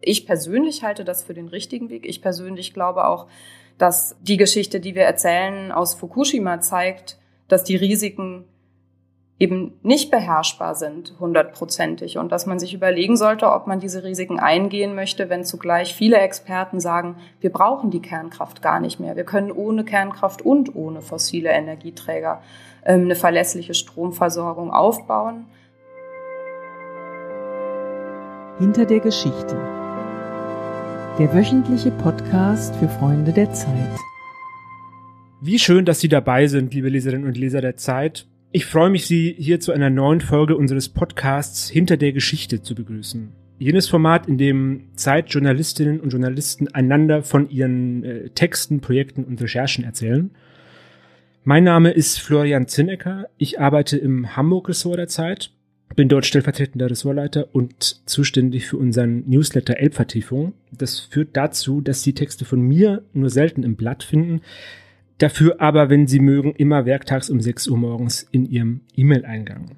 Ich persönlich halte das für den richtigen Weg. Ich persönlich glaube auch, dass die Geschichte, die wir erzählen aus Fukushima zeigt, dass die Risiken eben nicht beherrschbar sind, hundertprozentig. Und dass man sich überlegen sollte, ob man diese Risiken eingehen möchte, wenn zugleich viele Experten sagen, wir brauchen die Kernkraft gar nicht mehr. Wir können ohne Kernkraft und ohne fossile Energieträger ähm, eine verlässliche Stromversorgung aufbauen. Hinter der Geschichte. Der wöchentliche Podcast für Freunde der Zeit. Wie schön, dass Sie dabei sind, liebe Leserinnen und Leser der Zeit. Ich freue mich, Sie hier zu einer neuen Folge unseres Podcasts Hinter der Geschichte zu begrüßen. Jenes Format, in dem Zeitjournalistinnen und Journalisten einander von ihren äh, Texten, Projekten und Recherchen erzählen. Mein Name ist Florian Zinnecker. Ich arbeite im Hamburg-Ressort der Zeit, bin dort stellvertretender Ressortleiter und zuständig für unseren Newsletter Elbvertiefung. Das führt dazu, dass Sie Texte von mir nur selten im Blatt finden, Dafür aber, wenn Sie mögen, immer werktags um 6 Uhr morgens in Ihrem E-Mail-Eingang.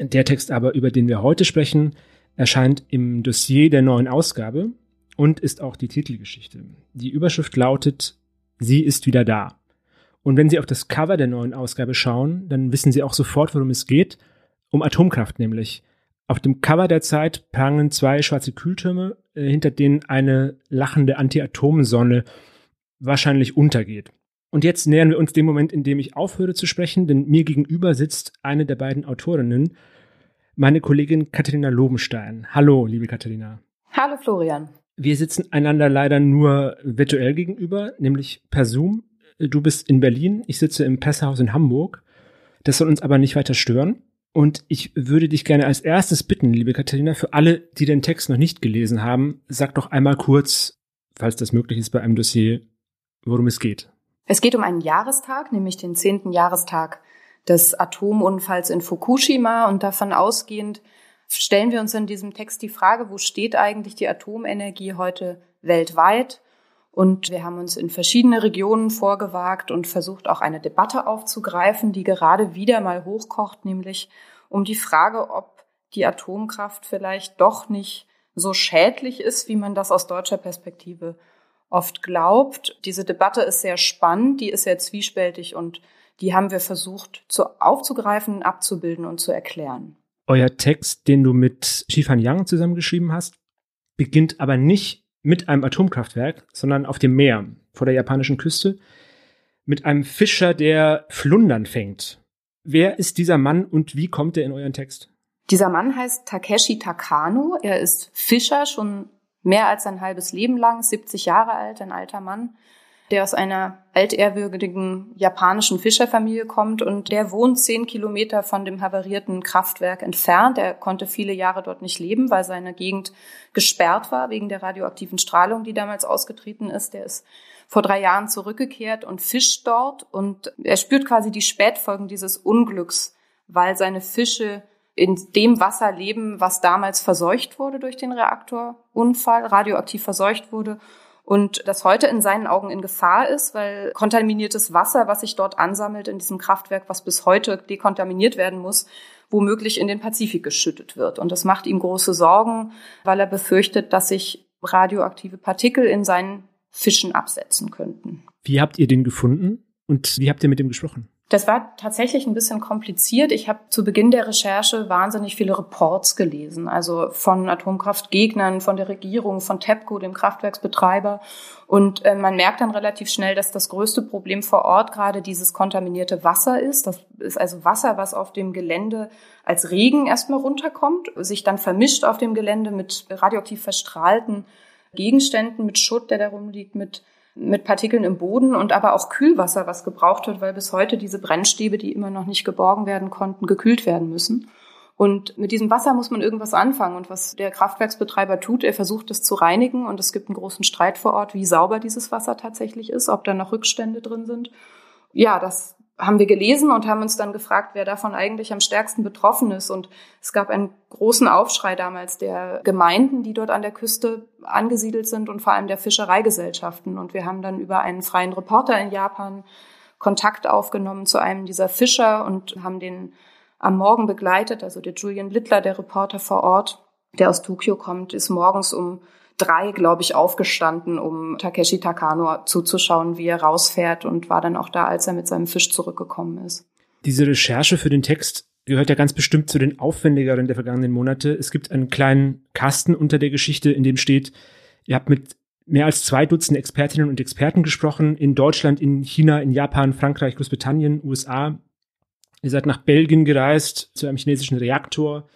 Der Text aber, über den wir heute sprechen, erscheint im Dossier der neuen Ausgabe und ist auch die Titelgeschichte. Die Überschrift lautet Sie ist wieder da. Und wenn Sie auf das Cover der neuen Ausgabe schauen, dann wissen Sie auch sofort, worum es geht. Um Atomkraft nämlich. Auf dem Cover der Zeit prangen zwei schwarze Kühltürme, äh, hinter denen eine lachende Anti-Atom-Sonne wahrscheinlich untergeht. Und jetzt nähern wir uns dem Moment, in dem ich aufhöre zu sprechen, denn mir gegenüber sitzt eine der beiden Autorinnen, meine Kollegin Katharina Lobenstein. Hallo, liebe Katharina. Hallo, Florian. Wir sitzen einander leider nur virtuell gegenüber, nämlich per Zoom. Du bist in Berlin, ich sitze im Pressehaus in Hamburg. Das soll uns aber nicht weiter stören. Und ich würde dich gerne als erstes bitten, liebe Katharina, für alle, die den Text noch nicht gelesen haben, sag doch einmal kurz, falls das möglich ist bei einem Dossier, worum es geht. Es geht um einen Jahrestag, nämlich den zehnten Jahrestag des Atomunfalls in Fukushima und davon ausgehend stellen wir uns in diesem Text die Frage, wo steht eigentlich die Atomenergie heute weltweit? Und wir haben uns in verschiedene Regionen vorgewagt und versucht auch eine Debatte aufzugreifen, die gerade wieder mal hochkocht, nämlich um die Frage, ob die Atomkraft vielleicht doch nicht so schädlich ist, wie man das aus deutscher Perspektive oft glaubt. Diese Debatte ist sehr spannend, die ist sehr zwiespältig und die haben wir versucht zu, aufzugreifen, abzubilden und zu erklären. Euer Text, den du mit Shifan Yang zusammengeschrieben hast, beginnt aber nicht mit einem Atomkraftwerk, sondern auf dem Meer vor der japanischen Küste mit einem Fischer, der Flundern fängt. Wer ist dieser Mann und wie kommt er in euren Text? Dieser Mann heißt Takeshi Takano. Er ist Fischer schon mehr als sein halbes Leben lang, 70 Jahre alt, ein alter Mann, der aus einer altehrwürdigen japanischen Fischerfamilie kommt und der wohnt zehn Kilometer von dem havarierten Kraftwerk entfernt. Er konnte viele Jahre dort nicht leben, weil seine Gegend gesperrt war wegen der radioaktiven Strahlung, die damals ausgetreten ist. Der ist vor drei Jahren zurückgekehrt und fischt dort und er spürt quasi die Spätfolgen dieses Unglücks, weil seine Fische in dem Wasser leben, was damals verseucht wurde durch den Reaktorunfall, radioaktiv verseucht wurde und das heute in seinen Augen in Gefahr ist, weil kontaminiertes Wasser, was sich dort ansammelt in diesem Kraftwerk, was bis heute dekontaminiert werden muss, womöglich in den Pazifik geschüttet wird. Und das macht ihm große Sorgen, weil er befürchtet, dass sich radioaktive Partikel in seinen Fischen absetzen könnten. Wie habt ihr den gefunden und wie habt ihr mit ihm gesprochen? Das war tatsächlich ein bisschen kompliziert. Ich habe zu Beginn der Recherche wahnsinnig viele Reports gelesen, also von Atomkraftgegnern, von der Regierung, von TEPCO, dem Kraftwerksbetreiber. Und äh, man merkt dann relativ schnell, dass das größte Problem vor Ort gerade dieses kontaminierte Wasser ist. Das ist also Wasser, was auf dem Gelände als Regen erstmal runterkommt, sich dann vermischt auf dem Gelände mit radioaktiv verstrahlten Gegenständen, mit Schutt, der da rumliegt, mit mit Partikeln im Boden und aber auch Kühlwasser, was gebraucht wird, weil bis heute diese Brennstäbe, die immer noch nicht geborgen werden konnten, gekühlt werden müssen. Und mit diesem Wasser muss man irgendwas anfangen. Und was der Kraftwerksbetreiber tut, er versucht es zu reinigen. Und es gibt einen großen Streit vor Ort, wie sauber dieses Wasser tatsächlich ist, ob da noch Rückstände drin sind. Ja, das haben wir gelesen und haben uns dann gefragt, wer davon eigentlich am stärksten betroffen ist. Und es gab einen großen Aufschrei damals der Gemeinden, die dort an der Küste angesiedelt sind und vor allem der Fischereigesellschaften. Und wir haben dann über einen freien Reporter in Japan Kontakt aufgenommen zu einem dieser Fischer und haben den am Morgen begleitet. Also der Julian Littler, der Reporter vor Ort, der aus Tokio kommt, ist morgens um drei, glaube ich, aufgestanden, um Takeshi Takano zuzuschauen, wie er rausfährt und war dann auch da, als er mit seinem Fisch zurückgekommen ist. Diese Recherche für den Text gehört ja ganz bestimmt zu den aufwendigeren der vergangenen Monate. Es gibt einen kleinen Kasten unter der Geschichte, in dem steht, ihr habt mit mehr als zwei Dutzend Expertinnen und Experten gesprochen, in Deutschland, in China, in Japan, Frankreich, Großbritannien, USA. Ihr seid nach Belgien gereist zu einem chinesischen Reaktor.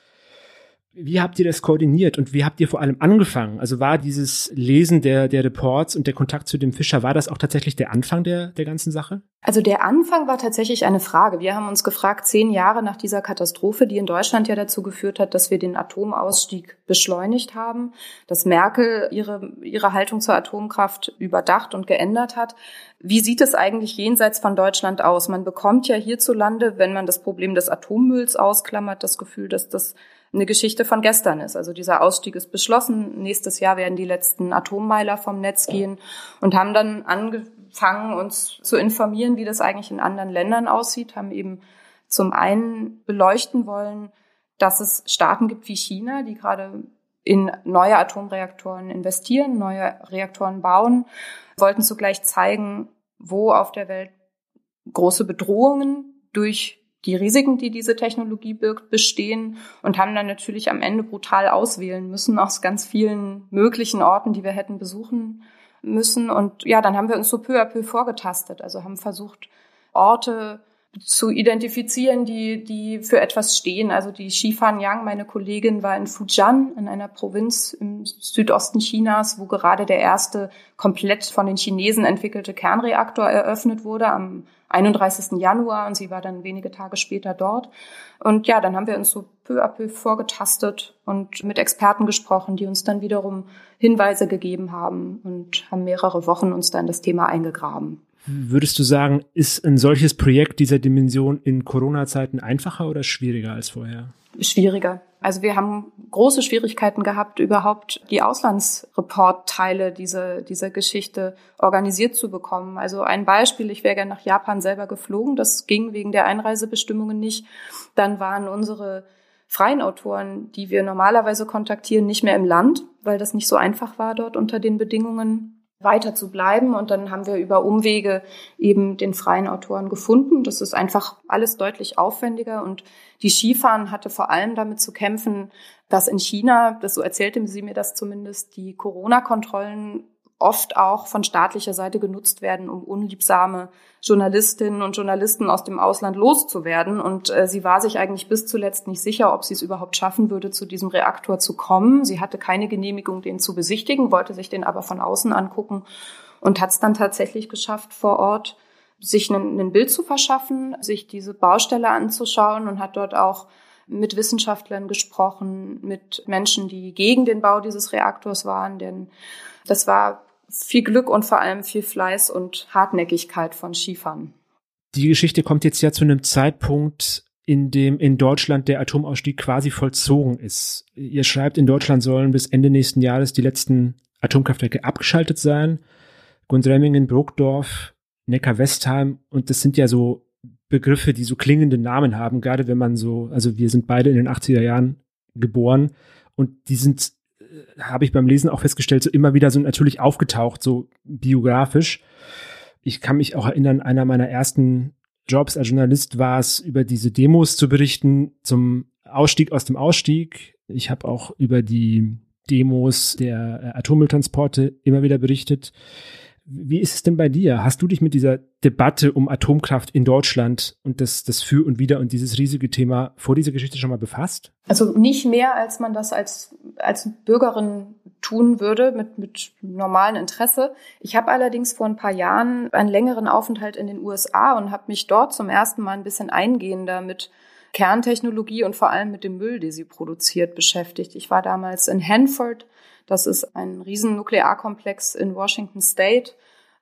Wie habt ihr das koordiniert und wie habt ihr vor allem angefangen? Also war dieses Lesen der, der Reports und der Kontakt zu dem Fischer, war das auch tatsächlich der Anfang der, der ganzen Sache? Also der Anfang war tatsächlich eine Frage. Wir haben uns gefragt, zehn Jahre nach dieser Katastrophe, die in Deutschland ja dazu geführt hat, dass wir den Atomausstieg beschleunigt haben, dass Merkel ihre, ihre Haltung zur Atomkraft überdacht und geändert hat. Wie sieht es eigentlich jenseits von Deutschland aus? Man bekommt ja hierzulande, wenn man das Problem des Atommülls ausklammert, das Gefühl, dass das eine Geschichte von gestern ist. Also dieser Ausstieg ist beschlossen. Nächstes Jahr werden die letzten Atommeiler vom Netz gehen und haben dann angefangen, uns zu informieren, wie das eigentlich in anderen Ländern aussieht, haben eben zum einen beleuchten wollen, dass es Staaten gibt wie China, die gerade in neue Atomreaktoren investieren, neue Reaktoren bauen, wollten zugleich zeigen, wo auf der Welt große Bedrohungen durch die Risiken, die diese Technologie birgt, bestehen und haben dann natürlich am Ende brutal auswählen müssen aus ganz vielen möglichen Orten, die wir hätten besuchen müssen. Und ja, dann haben wir uns so peu à peu vorgetastet. Also haben versucht, Orte zu identifizieren, die, die für etwas stehen. Also die Xifan Yang, meine Kollegin, war in Fujian, in einer Provinz im Südosten Chinas, wo gerade der erste komplett von den Chinesen entwickelte Kernreaktor eröffnet wurde am 31. Januar und sie war dann wenige Tage später dort. Und ja, dann haben wir uns so peu à peu vorgetastet und mit Experten gesprochen, die uns dann wiederum Hinweise gegeben haben und haben mehrere Wochen uns dann das Thema eingegraben. Würdest du sagen, ist ein solches Projekt dieser Dimension in Corona-Zeiten einfacher oder schwieriger als vorher? Schwieriger. Also wir haben große Schwierigkeiten gehabt, überhaupt die Auslandsreportteile dieser, dieser Geschichte organisiert zu bekommen. Also ein Beispiel, ich wäre gerne nach Japan selber geflogen, das ging wegen der Einreisebestimmungen nicht. Dann waren unsere freien Autoren, die wir normalerweise kontaktieren, nicht mehr im Land, weil das nicht so einfach war dort unter den Bedingungen weiter zu bleiben. Und dann haben wir über Umwege eben den freien Autoren gefunden. Das ist einfach alles deutlich aufwendiger. Und die Skifahren hatte vor allem damit zu kämpfen, dass in China, das so erzählte sie mir das zumindest, die Corona-Kontrollen oft auch von staatlicher Seite genutzt werden, um unliebsame Journalistinnen und Journalisten aus dem Ausland loszuwerden. Und äh, sie war sich eigentlich bis zuletzt nicht sicher, ob sie es überhaupt schaffen würde, zu diesem Reaktor zu kommen. Sie hatte keine Genehmigung, den zu besichtigen, wollte sich den aber von außen angucken und hat es dann tatsächlich geschafft, vor Ort sich ein, Bild zu verschaffen, sich diese Baustelle anzuschauen und hat dort auch mit Wissenschaftlern gesprochen, mit Menschen, die gegen den Bau dieses Reaktors waren, denn das war viel Glück und vor allem viel Fleiß und Hartnäckigkeit von Skifahren. Die Geschichte kommt jetzt ja zu einem Zeitpunkt, in dem in Deutschland der Atomausstieg quasi vollzogen ist. Ihr schreibt, in Deutschland sollen bis Ende nächsten Jahres die letzten Atomkraftwerke abgeschaltet sein. Gundremmingen, Bruckdorf, Neckar-Westheim und das sind ja so Begriffe, die so klingende Namen haben, gerade wenn man so, also wir sind beide in den 80er Jahren geboren und die sind habe ich beim Lesen auch festgestellt, so immer wieder so natürlich aufgetaucht, so biografisch. Ich kann mich auch erinnern, einer meiner ersten Jobs als Journalist war es, über diese Demos zu berichten zum Ausstieg aus dem Ausstieg. Ich habe auch über die Demos der Atommülltransporte immer wieder berichtet. Wie ist es denn bei dir? Hast du dich mit dieser Debatte um Atomkraft in Deutschland und das, das Für und Wider und dieses riesige Thema vor dieser Geschichte schon mal befasst? Also nicht mehr, als man das als, als Bürgerin tun würde, mit, mit normalem Interesse. Ich habe allerdings vor ein paar Jahren einen längeren Aufenthalt in den USA und habe mich dort zum ersten Mal ein bisschen eingehender mit Kerntechnologie und vor allem mit dem Müll, den sie produziert, beschäftigt. Ich war damals in Hanford das ist ein riesen Nuklearkomplex in Washington State,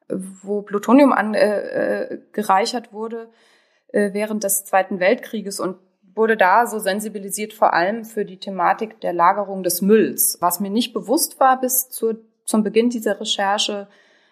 wo Plutonium angereichert äh, wurde äh, während des Zweiten Weltkrieges und wurde da so sensibilisiert vor allem für die Thematik der Lagerung des Mülls. Was mir nicht bewusst war bis zur, zum Beginn dieser Recherche,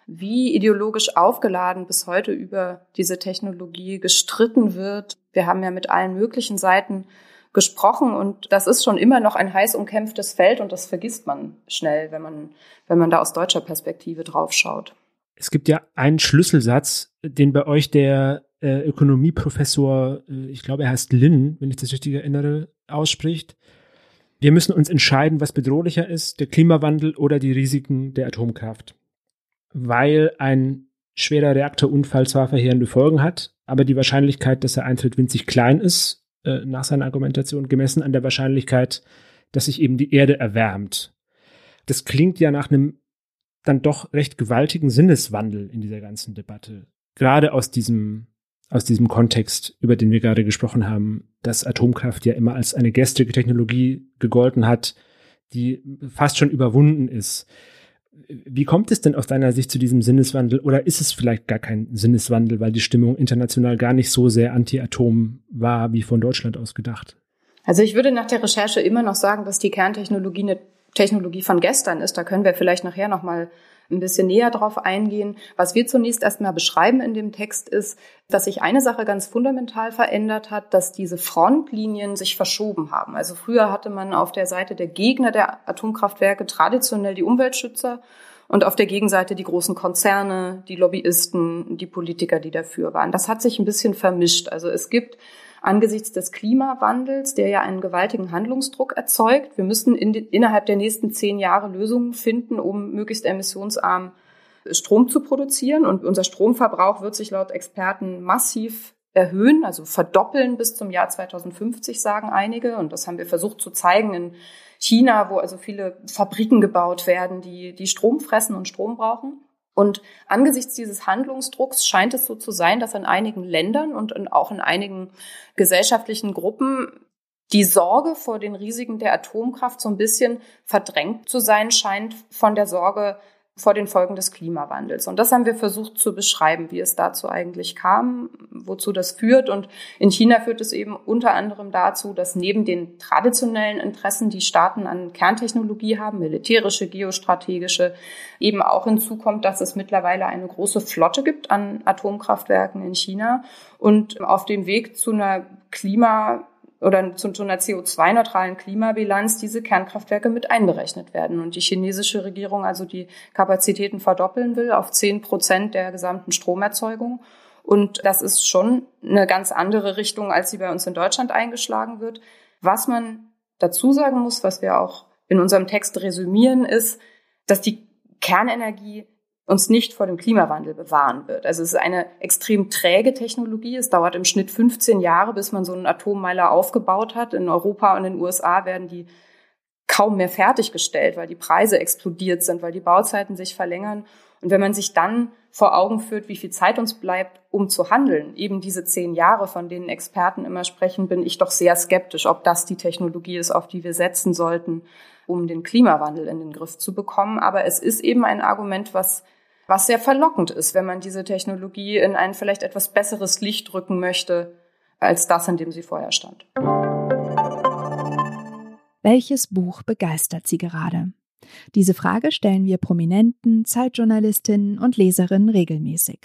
wie ideologisch aufgeladen bis heute über diese Technologie gestritten wird. Wir haben ja mit allen möglichen Seiten gesprochen und das ist schon immer noch ein heiß umkämpftes Feld und das vergisst man schnell, wenn man, wenn man da aus deutscher Perspektive drauf schaut. Es gibt ja einen Schlüsselsatz, den bei euch der äh, Ökonomieprofessor, äh, ich glaube, er heißt Lin, wenn ich das richtig erinnere, ausspricht. Wir müssen uns entscheiden, was bedrohlicher ist, der Klimawandel oder die Risiken der Atomkraft. Weil ein schwerer Reaktorunfall zwar verheerende Folgen hat, aber die Wahrscheinlichkeit, dass er eintritt, winzig klein ist, äh, nach seiner Argumentation, gemessen an der Wahrscheinlichkeit, dass sich eben die Erde erwärmt. Das klingt ja nach einem dann doch recht gewaltigen Sinneswandel in dieser ganzen Debatte. Gerade aus diesem, aus diesem Kontext, über den wir gerade gesprochen haben, dass Atomkraft ja immer als eine gestrige Technologie gegolten hat, die fast schon überwunden ist. Wie kommt es denn aus deiner Sicht zu diesem Sinneswandel oder ist es vielleicht gar kein Sinneswandel, weil die Stimmung international gar nicht so sehr anti-Atom war, wie von Deutschland aus gedacht? Also ich würde nach der Recherche immer noch sagen, dass die Kerntechnologie eine Technologie von gestern ist. Da können wir vielleicht nachher noch mal ein bisschen näher drauf eingehen. Was wir zunächst erstmal beschreiben in dem Text ist, dass sich eine Sache ganz fundamental verändert hat, dass diese Frontlinien sich verschoben haben. Also früher hatte man auf der Seite der Gegner der Atomkraftwerke traditionell die Umweltschützer und auf der Gegenseite die großen Konzerne, die Lobbyisten, die Politiker, die dafür waren. Das hat sich ein bisschen vermischt. Also es gibt angesichts des Klimawandels, der ja einen gewaltigen Handlungsdruck erzeugt. Wir müssen in, innerhalb der nächsten zehn Jahre Lösungen finden, um möglichst emissionsarm Strom zu produzieren. Und unser Stromverbrauch wird sich laut Experten massiv erhöhen, also verdoppeln bis zum Jahr 2050, sagen einige. Und das haben wir versucht zu zeigen in China, wo also viele Fabriken gebaut werden, die, die Strom fressen und Strom brauchen. Und angesichts dieses Handlungsdrucks scheint es so zu sein, dass in einigen Ländern und auch in einigen gesellschaftlichen Gruppen die Sorge vor den Risiken der Atomkraft so ein bisschen verdrängt zu sein scheint von der Sorge vor den Folgen des Klimawandels. Und das haben wir versucht zu beschreiben, wie es dazu eigentlich kam, wozu das führt. Und in China führt es eben unter anderem dazu, dass neben den traditionellen Interessen, die Staaten an Kerntechnologie haben, militärische, geostrategische, eben auch hinzukommt, dass es mittlerweile eine große Flotte gibt an Atomkraftwerken in China. Und auf dem Weg zu einer Klima oder zu, zu einer CO2-neutralen Klimabilanz diese Kernkraftwerke mit einberechnet werden. Und die chinesische Regierung also die Kapazitäten verdoppeln will auf zehn Prozent der gesamten Stromerzeugung. Und das ist schon eine ganz andere Richtung, als sie bei uns in Deutschland eingeschlagen wird. Was man dazu sagen muss, was wir auch in unserem Text resümieren, ist, dass die Kernenergie uns nicht vor dem Klimawandel bewahren wird. Also es ist eine extrem träge Technologie. Es dauert im Schnitt 15 Jahre, bis man so einen Atommeiler aufgebaut hat. In Europa und in den USA werden die kaum mehr fertiggestellt, weil die Preise explodiert sind, weil die Bauzeiten sich verlängern. Und wenn man sich dann vor Augen führt, wie viel Zeit uns bleibt, um zu handeln, eben diese zehn Jahre, von denen Experten immer sprechen, bin ich doch sehr skeptisch, ob das die Technologie ist, auf die wir setzen sollten, um den Klimawandel in den Griff zu bekommen. Aber es ist eben ein Argument, was was sehr verlockend ist, wenn man diese Technologie in ein vielleicht etwas besseres Licht rücken möchte, als das, in dem sie vorher stand. Welches Buch begeistert Sie gerade? Diese Frage stellen wir Prominenten, Zeitjournalistinnen und Leserinnen regelmäßig.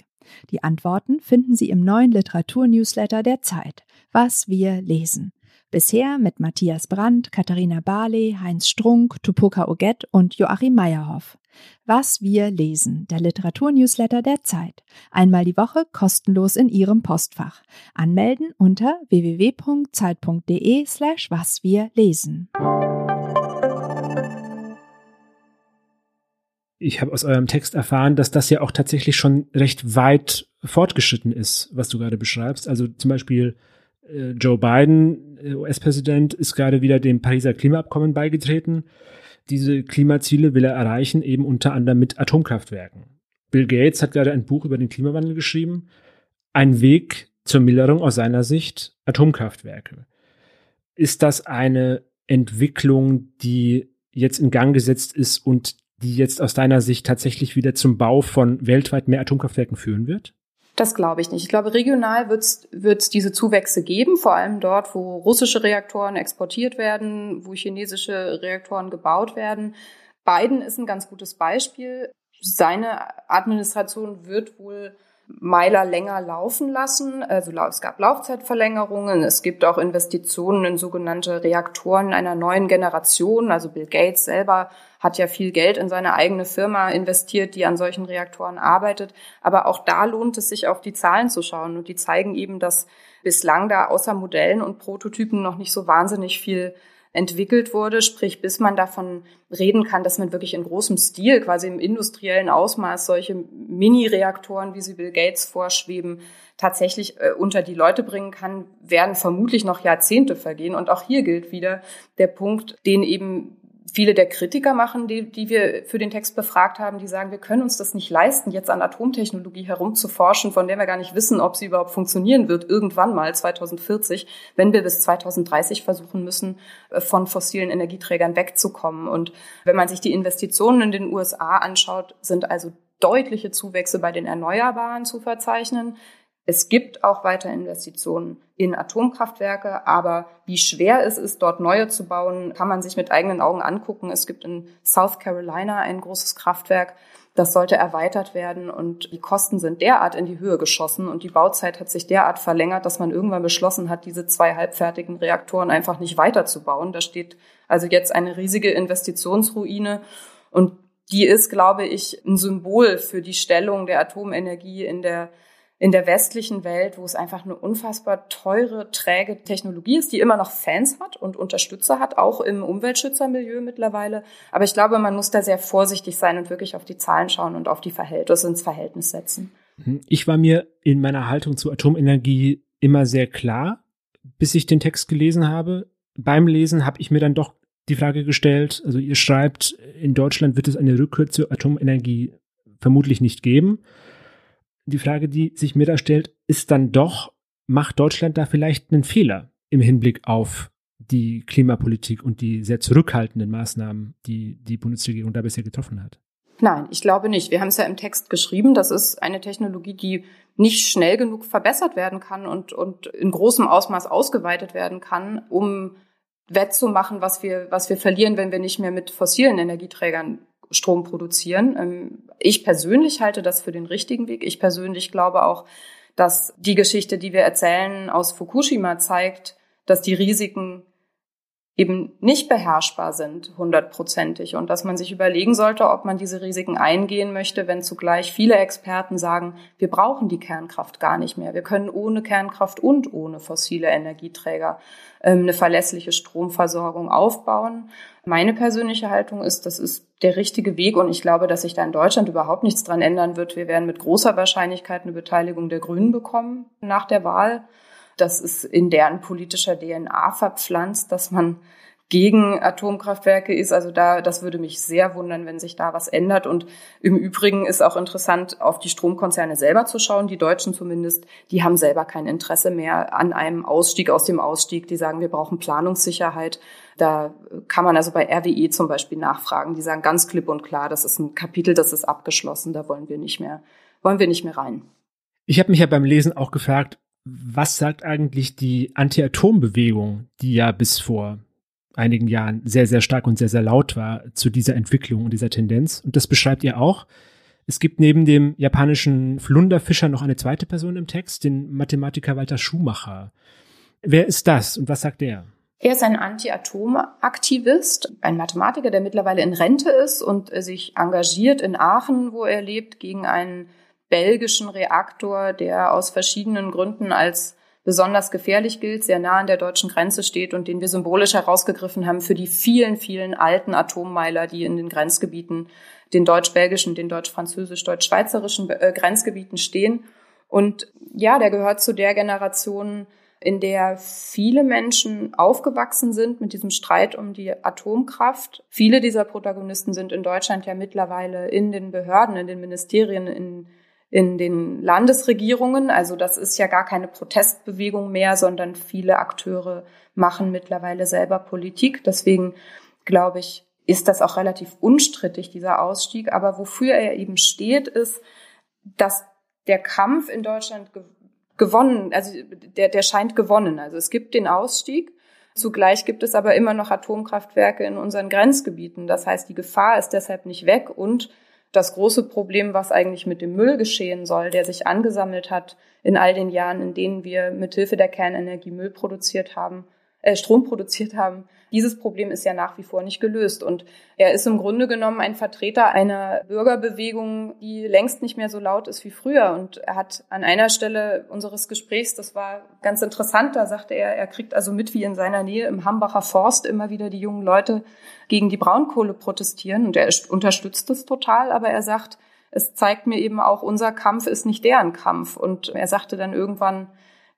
Die Antworten finden Sie im neuen Literaturnewsletter der Zeit, Was wir lesen. Bisher mit Matthias Brandt, Katharina Barley, Heinz Strunk, Tupoka Oget und Joachim Meyerhoff. Was wir lesen, der Literaturnewsletter der Zeit. Einmal die Woche kostenlos in Ihrem Postfach. Anmelden unter www.zeit.de slash was wir lesen. Ich habe aus eurem Text erfahren, dass das ja auch tatsächlich schon recht weit fortgeschritten ist, was du gerade beschreibst. Also zum Beispiel Joe Biden, äh, US-Präsident, ist gerade wieder dem Pariser Klimaabkommen beigetreten. Diese Klimaziele will er erreichen, eben unter anderem mit Atomkraftwerken. Bill Gates hat gerade ein Buch über den Klimawandel geschrieben. Ein Weg zur Milderung aus seiner Sicht Atomkraftwerke. Ist das eine Entwicklung, die jetzt in Gang gesetzt ist und die jetzt aus deiner Sicht tatsächlich wieder zum Bau von weltweit mehr Atomkraftwerken führen wird? Das glaube ich nicht. Ich glaube, regional wird es diese Zuwächse geben, vor allem dort, wo russische Reaktoren exportiert werden, wo chinesische Reaktoren gebaut werden. Biden ist ein ganz gutes Beispiel. Seine Administration wird wohl Meiler länger laufen lassen. Also es gab Laufzeitverlängerungen, es gibt auch Investitionen in sogenannte Reaktoren einer neuen Generation. Also Bill Gates selber hat ja viel Geld in seine eigene Firma investiert, die an solchen Reaktoren arbeitet. Aber auch da lohnt es sich, auf die Zahlen zu schauen. Und die zeigen eben, dass bislang da außer Modellen und Prototypen noch nicht so wahnsinnig viel entwickelt wurde, sprich bis man davon reden kann, dass man wirklich in großem Stil, quasi im industriellen Ausmaß solche Mini-Reaktoren, wie sie Bill Gates vorschweben, tatsächlich äh, unter die Leute bringen kann, werden vermutlich noch Jahrzehnte vergehen. Und auch hier gilt wieder der Punkt, den eben viele der Kritiker machen, die, die wir für den Text befragt haben, die sagen, wir können uns das nicht leisten, jetzt an Atomtechnologie herumzuforschen, von der wir gar nicht wissen, ob sie überhaupt funktionieren wird, irgendwann mal 2040, wenn wir bis 2030 versuchen müssen, äh, von fossilen Energieträgern wegzukommen. Und wenn man sich die Investitionen in den USA anschaut, sind also deutliche Zuwächse bei den Erneuerbaren zu verzeichnen. Es gibt auch weiter Investitionen in Atomkraftwerke, aber wie schwer es ist, dort neue zu bauen, kann man sich mit eigenen Augen angucken. Es gibt in South Carolina ein großes Kraftwerk, das sollte erweitert werden und die Kosten sind derart in die Höhe geschossen und die Bauzeit hat sich derart verlängert, dass man irgendwann beschlossen hat, diese zwei halbfertigen Reaktoren einfach nicht weiterzubauen. Da steht also jetzt eine riesige Investitionsruine und die ist, glaube ich, ein Symbol für die Stellung der Atomenergie in der in der westlichen Welt, wo es einfach eine unfassbar teure, träge Technologie ist, die immer noch Fans hat und Unterstützer hat, auch im Umweltschützermilieu mittlerweile. Aber ich glaube, man muss da sehr vorsichtig sein und wirklich auf die Zahlen schauen und auf die Verhältnisse ins Verhältnis setzen. Mhm. Ich war mir in meiner Haltung zu Atomenergie immer sehr klar, bis ich den Text gelesen habe. Beim Lesen habe ich mir dann doch die Frage gestellt, also ihr schreibt, in Deutschland wird es eine Rückkehr zur Atomenergie vermutlich nicht geben die Frage, die sich mir da stellt, ist dann doch, macht Deutschland da vielleicht einen Fehler im Hinblick auf die Klimapolitik und die sehr zurückhaltenden Maßnahmen, die die Bundesregierung da bisher getroffen hat? Nein, ich glaube nicht. Wir haben es ja im Text geschrieben. Das ist eine Technologie, die nicht schnell genug verbessert werden kann und, und in großem Ausmaß ausgeweitet werden kann, um wettzumachen, was wir, was wir verlieren, wenn wir nicht mehr mit fossilen Energieträgern Strom produzieren. Ähm, ich persönlich halte das für den richtigen Weg. Ich persönlich glaube auch, dass die Geschichte, die wir erzählen aus Fukushima zeigt, dass die Risiken eben nicht beherrschbar sind, hundertprozentig. Und dass man sich überlegen sollte, ob man diese Risiken eingehen möchte, wenn zugleich viele Experten sagen, wir brauchen die Kernkraft gar nicht mehr. Wir können ohne Kernkraft und ohne fossile Energieträger ähm, eine verlässliche Stromversorgung aufbauen. Meine persönliche Haltung ist, das ist der richtige Weg und ich glaube, dass sich da in Deutschland überhaupt nichts dran ändern wird. Wir werden mit großer Wahrscheinlichkeit eine Beteiligung der Grünen bekommen nach der Wahl. Das ist in deren politischer DNA verpflanzt, dass man gegen Atomkraftwerke ist. Also da, das würde mich sehr wundern, wenn sich da was ändert. Und im Übrigen ist auch interessant, auf die Stromkonzerne selber zu schauen. Die Deutschen zumindest, die haben selber kein Interesse mehr an einem Ausstieg aus dem Ausstieg. Die sagen, wir brauchen Planungssicherheit. Da kann man also bei RWE zum Beispiel nachfragen. Die sagen ganz klipp und klar, das ist ein Kapitel, das ist abgeschlossen. Da wollen wir nicht mehr, wollen wir nicht mehr rein. Ich habe mich ja beim Lesen auch gefragt, was sagt eigentlich die Anti-Atom-Bewegung, die ja bis vor einigen Jahren sehr, sehr stark und sehr, sehr laut war zu dieser Entwicklung und dieser Tendenz. Und das beschreibt ihr auch. Es gibt neben dem japanischen Flunderfischer noch eine zweite Person im Text, den Mathematiker Walter Schumacher. Wer ist das und was sagt er? Er ist ein Anti-Atom-Aktivist, ein Mathematiker, der mittlerweile in Rente ist und sich engagiert in Aachen, wo er lebt, gegen einen belgischen Reaktor, der aus verschiedenen Gründen als besonders gefährlich gilt, sehr nah an der deutschen Grenze steht und den wir symbolisch herausgegriffen haben für die vielen, vielen alten Atommeiler, die in den Grenzgebieten, den deutsch-belgischen, den deutsch-französisch, deutsch-schweizerischen äh, Grenzgebieten stehen. Und ja, der gehört zu der Generation, in der viele Menschen aufgewachsen sind mit diesem Streit um die Atomkraft. Viele dieser Protagonisten sind in Deutschland ja mittlerweile in den Behörden, in den Ministerien, in in den Landesregierungen. Also das ist ja gar keine Protestbewegung mehr, sondern viele Akteure machen mittlerweile selber Politik. Deswegen glaube ich, ist das auch relativ unstrittig, dieser Ausstieg. Aber wofür er eben steht, ist, dass der Kampf in Deutschland gewonnen, also der, der scheint gewonnen. Also es gibt den Ausstieg. Zugleich gibt es aber immer noch Atomkraftwerke in unseren Grenzgebieten. Das heißt, die Gefahr ist deshalb nicht weg und das große Problem, was eigentlich mit dem Müll geschehen soll, der sich angesammelt hat in all den Jahren, in denen wir mit Hilfe der Kernenergie Müll produziert haben, äh, Strom produziert haben, dieses Problem ist ja nach wie vor nicht gelöst. Und er ist im Grunde genommen ein Vertreter einer Bürgerbewegung, die längst nicht mehr so laut ist wie früher. Und er hat an einer Stelle unseres Gesprächs, das war ganz interessant, da sagte er, er kriegt also mit, wie in seiner Nähe im Hambacher Forst immer wieder die jungen Leute gegen die Braunkohle protestieren. Und er unterstützt das total, aber er sagt, es zeigt mir eben auch, unser Kampf ist nicht deren Kampf. Und er sagte dann irgendwann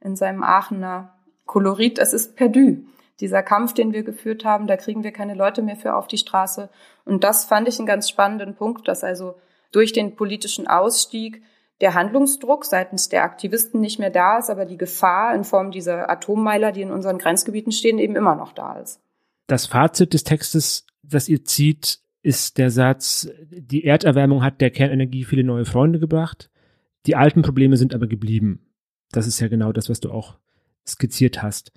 in seinem Aachener Kolorit, es ist perdu dieser Kampf, den wir geführt haben, da kriegen wir keine Leute mehr für auf die Straße. Und das fand ich einen ganz spannenden Punkt, dass also durch den politischen Ausstieg der Handlungsdruck seitens der Aktivisten nicht mehr da ist, aber die Gefahr in Form dieser Atommeiler, die in unseren Grenzgebieten stehen, eben immer noch da ist. Das Fazit des Textes, das ihr zieht, ist der Satz, die Erderwärmung hat der Kernenergie viele neue Freunde gebracht, die alten Probleme sind aber geblieben. Das ist ja genau das, was du auch skizziert hast.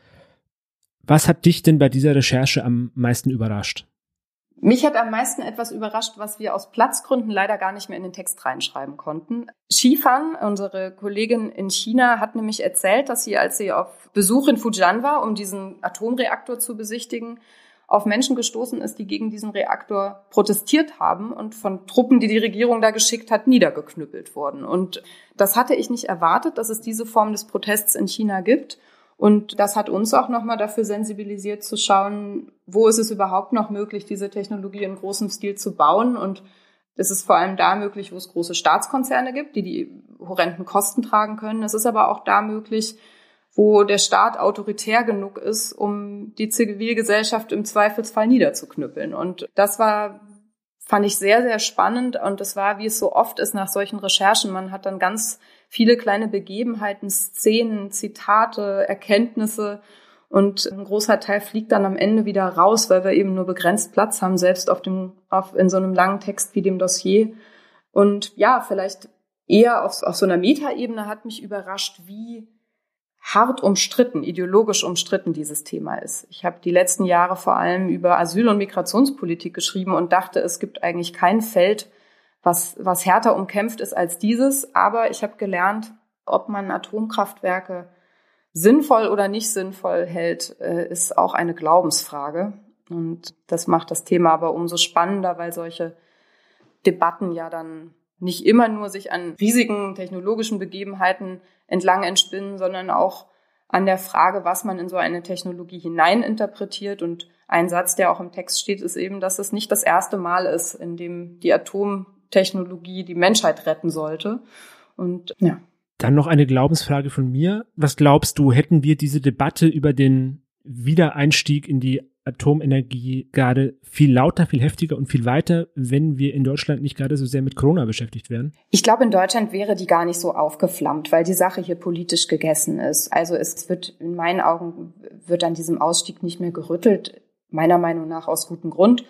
Was hat dich denn bei dieser Recherche am meisten überrascht? Mich hat am meisten etwas überrascht, was wir aus Platzgründen leider gar nicht mehr in den Text reinschreiben konnten. Shifan, unsere Kollegin in China, hat nämlich erzählt, dass sie, als sie auf Besuch in Fujian war, um diesen Atomreaktor zu besichtigen, auf Menschen gestoßen ist, die gegen diesen Reaktor protestiert haben und von Truppen, die die Regierung da geschickt hat, niedergeknüppelt wurden. Und das hatte ich nicht erwartet, dass es diese Form des Protests in China gibt. Und das hat uns auch nochmal dafür sensibilisiert zu schauen, wo ist es überhaupt noch möglich, diese Technologie in großem Stil zu bauen. Und es ist vor allem da möglich, wo es große Staatskonzerne gibt, die die horrenden Kosten tragen können. Es ist aber auch da möglich, wo der Staat autoritär genug ist, um die Zivilgesellschaft im Zweifelsfall niederzuknüppeln. Und das war, fand ich sehr, sehr spannend. Und es war, wie es so oft ist nach solchen Recherchen, man hat dann ganz viele kleine Begebenheiten, Szenen, Zitate, Erkenntnisse. Und ein großer Teil fliegt dann am Ende wieder raus, weil wir eben nur begrenzt Platz haben, selbst auf dem, auf, in so einem langen Text wie dem Dossier. Und ja, vielleicht eher auf, auf so einer Metaebene hat mich überrascht, wie hart umstritten, ideologisch umstritten dieses Thema ist. Ich habe die letzten Jahre vor allem über Asyl- und Migrationspolitik geschrieben und dachte, es gibt eigentlich kein Feld, was, was härter umkämpft ist als dieses. Aber ich habe gelernt, ob man Atomkraftwerke sinnvoll oder nicht sinnvoll hält, äh, ist auch eine Glaubensfrage. Und das macht das Thema aber umso spannender, weil solche Debatten ja dann nicht immer nur sich an riesigen technologischen Begebenheiten entlang entspinnen, sondern auch an der Frage, was man in so eine Technologie hineininterpretiert. Und ein Satz, der auch im Text steht, ist eben, dass es nicht das erste Mal ist, in dem die Atom Technologie die Menschheit retten sollte. Und ja. Dann noch eine Glaubensfrage von mir. Was glaubst du, hätten wir diese Debatte über den Wiedereinstieg in die Atomenergie gerade viel lauter, viel heftiger und viel weiter, wenn wir in Deutschland nicht gerade so sehr mit Corona beschäftigt wären? Ich glaube, in Deutschland wäre die gar nicht so aufgeflammt, weil die Sache hier politisch gegessen ist. Also es wird in meinen Augen wird an diesem Ausstieg nicht mehr gerüttelt, meiner Meinung nach aus gutem Grund.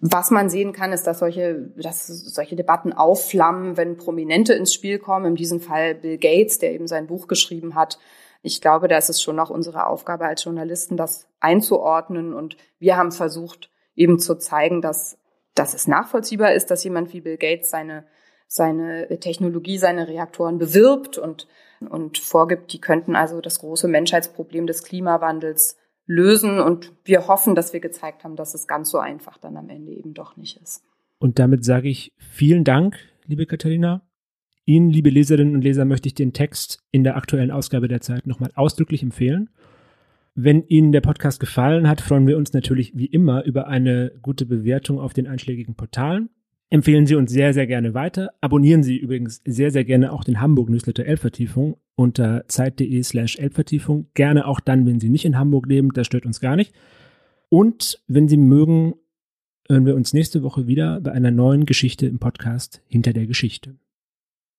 Was man sehen kann, ist, dass solche, dass solche Debatten aufflammen, wenn Prominente ins Spiel kommen. In diesem Fall Bill Gates, der eben sein Buch geschrieben hat. Ich glaube, da ist es schon auch unsere Aufgabe als Journalisten, das einzuordnen. Und wir haben versucht, eben zu zeigen, dass, dass es nachvollziehbar ist, dass jemand wie Bill Gates seine, seine Technologie, seine Reaktoren bewirbt und, und vorgibt, die könnten also das große Menschheitsproblem des Klimawandels lösen. Und wir hoffen, dass wir gezeigt haben, dass es ganz so einfach dann am Ende eben doch nicht ist. Und damit sage ich vielen Dank, liebe Katharina. Ihnen, liebe Leserinnen und Leser, möchte ich den Text in der aktuellen Ausgabe der Zeit nochmal ausdrücklich empfehlen. Wenn Ihnen der Podcast gefallen hat, freuen wir uns natürlich wie immer über eine gute Bewertung auf den einschlägigen Portalen. Empfehlen Sie uns sehr, sehr gerne weiter. Abonnieren Sie übrigens sehr, sehr gerne auch den Hamburg Newsletter Elbvertiefung unter zeit.de slash Elbvertiefung. Gerne auch dann, wenn Sie nicht in Hamburg leben. Das stört uns gar nicht. Und wenn Sie mögen, hören wir uns nächste Woche wieder bei einer neuen Geschichte im Podcast Hinter der Geschichte.